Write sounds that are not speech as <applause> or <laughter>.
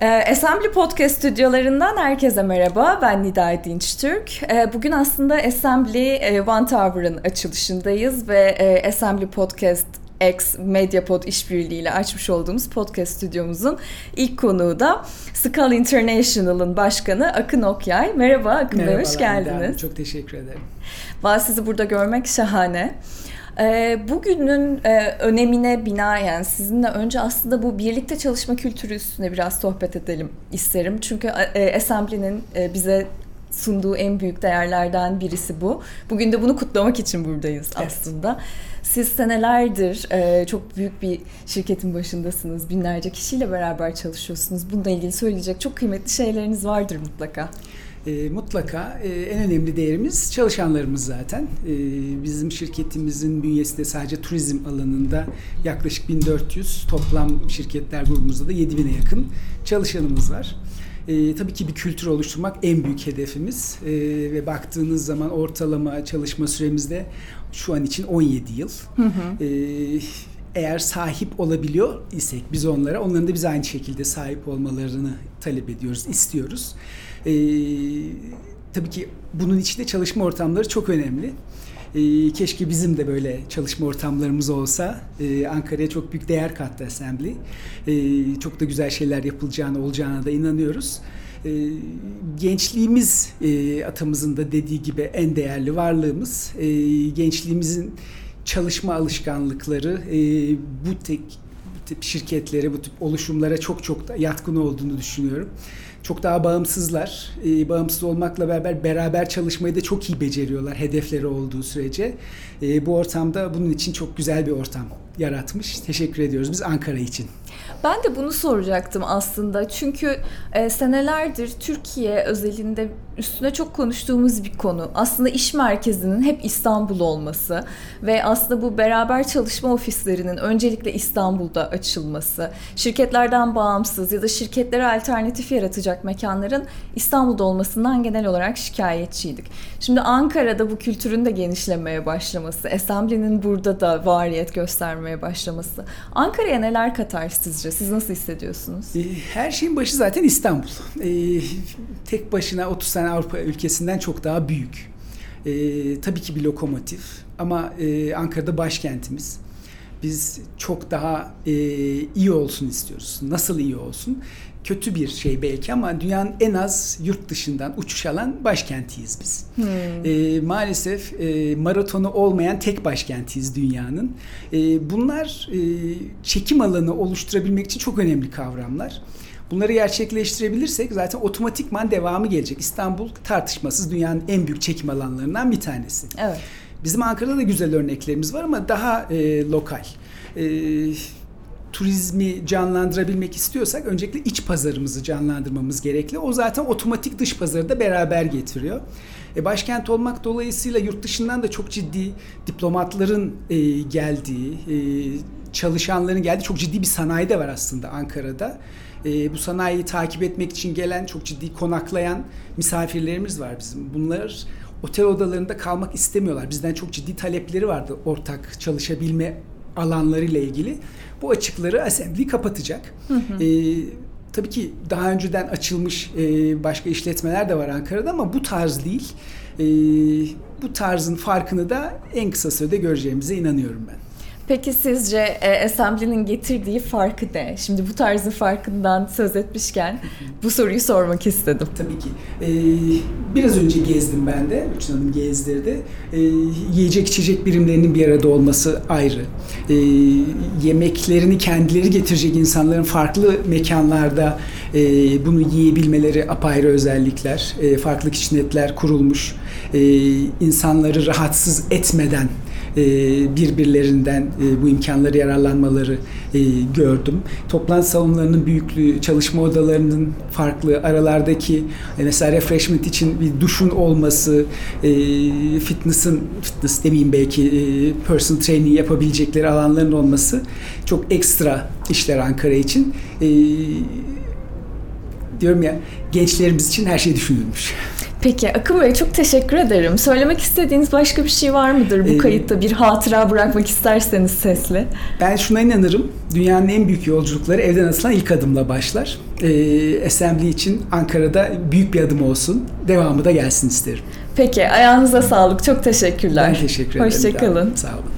Ee, Assembly Podcast stüdyolarından herkese merhaba. Ben Nida Dinç Türk. Ee, bugün aslında Assembly e, One Tower'ın açılışındayız ve e, Assembly Podcast X Mediapod işbirliğiyle açmış olduğumuz podcast stüdyomuzun ilk konuğu da Skal International'ın başkanı Akın Okyay. Merhaba Akın Bey, hoş geldiniz. Çok teşekkür ederim. Valla sizi burada görmek şahane. Ee, bugünün e, önemine binaen sizinle önce aslında bu birlikte çalışma kültürü üstüne biraz sohbet edelim isterim. Çünkü e, Assembly'nin e, bize sunduğu en büyük değerlerden birisi bu. Bugün de bunu kutlamak için buradayız evet. aslında. Siz senelerdir çok büyük bir şirketin başındasınız. Binlerce kişiyle beraber çalışıyorsunuz. Bununla ilgili söyleyecek çok kıymetli şeyleriniz vardır mutlaka. E, mutlaka e, en önemli değerimiz çalışanlarımız zaten. E, bizim şirketimizin bünyesinde sadece turizm alanında yaklaşık 1400 toplam şirketler grubumuzda da 7000'e yakın çalışanımız var. E, tabii ki bir kültür oluşturmak en büyük hedefimiz e, ve baktığınız zaman ortalama çalışma süremizde şu an için 17 yıl. Hı hı. E, eğer sahip olabiliyor isek biz onlara, onların da biz aynı şekilde sahip olmalarını talep ediyoruz, istiyoruz. E, tabii ki bunun içinde çalışma ortamları çok önemli. E, keşke bizim de böyle çalışma ortamlarımız olsa. E, Ankara'ya çok büyük değer kattı Assembly. E, çok da güzel şeyler yapılacağına, olacağına da inanıyoruz. E, gençliğimiz e, atamızın da dediği gibi en değerli varlığımız. E, gençliğimizin çalışma alışkanlıkları e, bu tek bu tip şirketlere, bu tip oluşumlara çok çok da yatkın olduğunu düşünüyorum çok daha bağımsızlar. E, bağımsız olmakla beraber beraber çalışmayı da çok iyi beceriyorlar hedefleri olduğu sürece. E, bu ortamda bunun için çok güzel bir ortam yaratmış. Teşekkür ediyoruz biz Ankara için. Ben de bunu soracaktım aslında. Çünkü e, senelerdir Türkiye özelinde üstüne çok konuştuğumuz bir konu. Aslında iş merkezinin hep İstanbul olması ve aslında bu beraber çalışma ofislerinin öncelikle İstanbul'da açılması, şirketlerden bağımsız ya da şirketlere alternatif yaratacak mekanların İstanbul'da olmasından genel olarak şikayetçiydik. Şimdi Ankara'da bu kültürün de genişlemeye başlaması, Assembly'nin burada da variyet göstermeye başlaması. Ankara'ya neler katar sizce? Siz nasıl hissediyorsunuz? Ee, her şeyin başı zaten İstanbul. Ee, tek başına 30 tane Avrupa ülkesinden çok daha büyük. Ee, tabii ki bir lokomotif ama e, Ankara'da başkentimiz. Biz çok daha e, iyi olsun istiyoruz. Nasıl iyi olsun? kötü bir şey belki ama dünyanın en az yurt dışından uçuş alan başkentiyiz biz. Hmm. E, maalesef e, maratonu olmayan tek başkentiyiz dünyanın. E, bunlar e, çekim alanı oluşturabilmek için çok önemli kavramlar. Bunları gerçekleştirebilirsek zaten otomatikman devamı gelecek. İstanbul tartışmasız dünyanın en büyük çekim alanlarından bir tanesi. Evet. Bizim Ankara'da da güzel örneklerimiz var ama daha e, lokal. E, turizmi canlandırabilmek istiyorsak öncelikle iç pazarımızı canlandırmamız gerekli. O zaten otomatik dış pazarı da beraber getiriyor. E, başkent olmak dolayısıyla yurt dışından da çok ciddi diplomatların e, geldiği, e, çalışanların geldiği çok ciddi bir sanayi de var aslında Ankara'da. E, bu sanayiyi takip etmek için gelen çok ciddi konaklayan misafirlerimiz var bizim. Bunlar otel odalarında kalmak istemiyorlar. Bizden çok ciddi talepleri vardı ortak çalışabilme alanlarıyla ilgili. Bu açıkları Assembly kapatacak. Hı hı. E, tabii ki daha önceden açılmış e, başka işletmeler de var Ankara'da ama bu tarz değil. E, bu tarzın farkını da en kısa sürede göreceğimize inanıyorum ben. Peki sizce e, Assembly'nin getirdiği farkı ne? Şimdi bu tarzın farkından söz etmişken <laughs> bu soruyu sormak istedim. Tabii ki. Ee, biraz önce gezdim ben de. Üçün Hanım gezdirdi. Ee, yiyecek içecek birimlerinin bir arada olması ayrı. Ee, yemeklerini kendileri getirecek insanların farklı mekanlarda e, bunu yiyebilmeleri apayrı özellikler. E, farklı kitchenetler kurulmuş. E, insanları rahatsız etmeden birbirlerinden e, bu imkanları yararlanmaları e, gördüm. Toplantı salonlarının büyüklüğü, çalışma odalarının farklı, aralardaki mesela refreshment için bir duşun olması, fitness'ın, fitness demeyeyim belki personal training yapabilecekleri alanların olması çok ekstra işler Ankara için. Diyorum ya gençlerimiz için her şey düşünülmüş. Peki Akın Bey çok teşekkür ederim. Söylemek istediğiniz başka bir şey var mıdır bu Ee, kayıtta bir hatıra bırakmak isterseniz sesli? Ben şuna inanırım. Dünyanın en büyük yolculukları evden atılan ilk adımla başlar. Ee, Assembly için Ankara'da büyük bir adım olsun. Devamı da gelsin isterim. Peki ayağınıza sağlık. Çok teşekkürler. Ben teşekkür ederim. Hoşçakalın. Sağ olun.